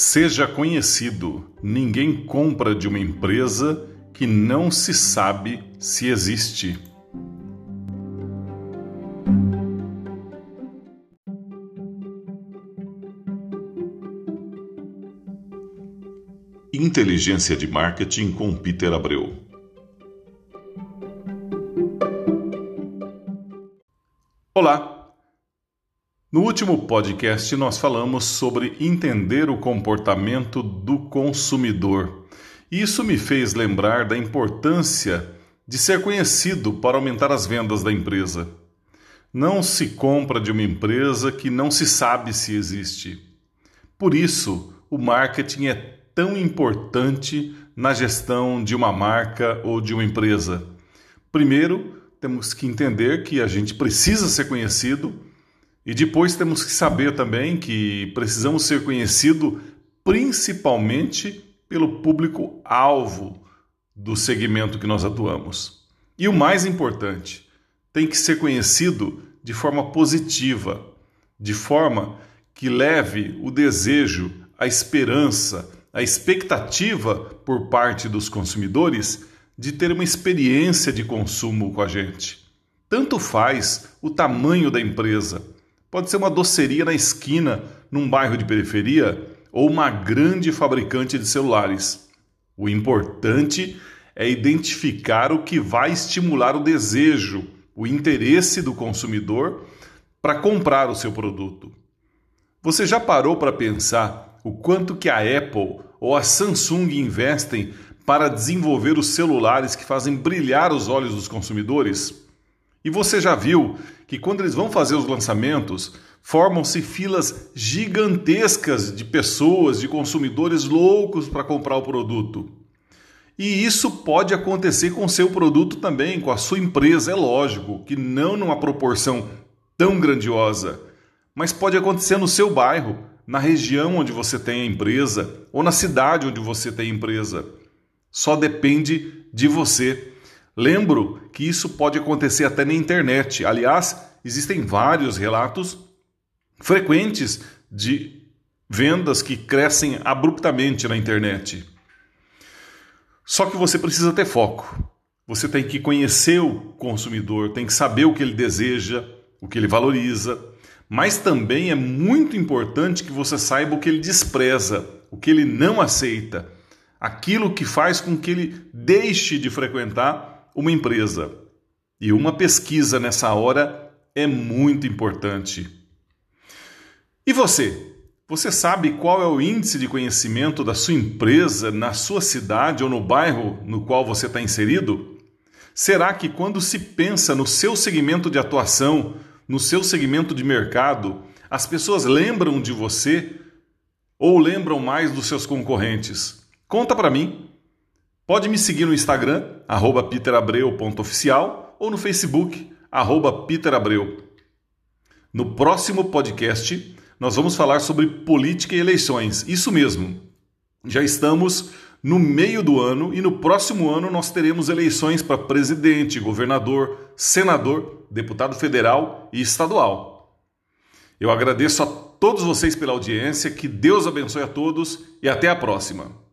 Seja conhecido. Ninguém compra de uma empresa que não se sabe se existe. Inteligência de Marketing com Peter Abreu. Olá! No último podcast, nós falamos sobre entender o comportamento do consumidor. Isso me fez lembrar da importância de ser conhecido para aumentar as vendas da empresa. Não se compra de uma empresa que não se sabe se existe. Por isso, o marketing é tão importante na gestão de uma marca ou de uma empresa. Primeiro, temos que entender que a gente precisa ser conhecido e depois temos que saber também que precisamos ser conhecidos principalmente pelo público-alvo do segmento que nós atuamos. E o mais importante, tem que ser conhecido de forma positiva, de forma que leve o desejo, a esperança, a expectativa por parte dos consumidores de ter uma experiência de consumo com a gente. Tanto faz o tamanho da empresa Pode ser uma doceria na esquina, num bairro de periferia, ou uma grande fabricante de celulares. O importante é identificar o que vai estimular o desejo, o interesse do consumidor para comprar o seu produto. Você já parou para pensar o quanto que a Apple ou a Samsung investem para desenvolver os celulares que fazem brilhar os olhos dos consumidores? E você já viu que quando eles vão fazer os lançamentos, formam-se filas gigantescas de pessoas, de consumidores loucos para comprar o produto. E isso pode acontecer com o seu produto também, com a sua empresa, é lógico, que não numa proporção tão grandiosa, mas pode acontecer no seu bairro, na região onde você tem a empresa ou na cidade onde você tem a empresa. Só depende de você. Lembro que isso pode acontecer até na internet. Aliás, existem vários relatos frequentes de vendas que crescem abruptamente na internet. Só que você precisa ter foco. Você tem que conhecer o consumidor, tem que saber o que ele deseja, o que ele valoriza, mas também é muito importante que você saiba o que ele despreza, o que ele não aceita, aquilo que faz com que ele deixe de frequentar uma empresa. E uma pesquisa nessa hora é muito importante. E você? Você sabe qual é o índice de conhecimento da sua empresa na sua cidade ou no bairro no qual você está inserido? Será que quando se pensa no seu segmento de atuação, no seu segmento de mercado, as pessoas lembram de você ou lembram mais dos seus concorrentes? Conta para mim. Pode me seguir no Instagram, peterabreu.oficial ou no Facebook, peterabreu. No próximo podcast, nós vamos falar sobre política e eleições. Isso mesmo. Já estamos no meio do ano e no próximo ano nós teremos eleições para presidente, governador, senador, deputado federal e estadual. Eu agradeço a todos vocês pela audiência, que Deus abençoe a todos e até a próxima.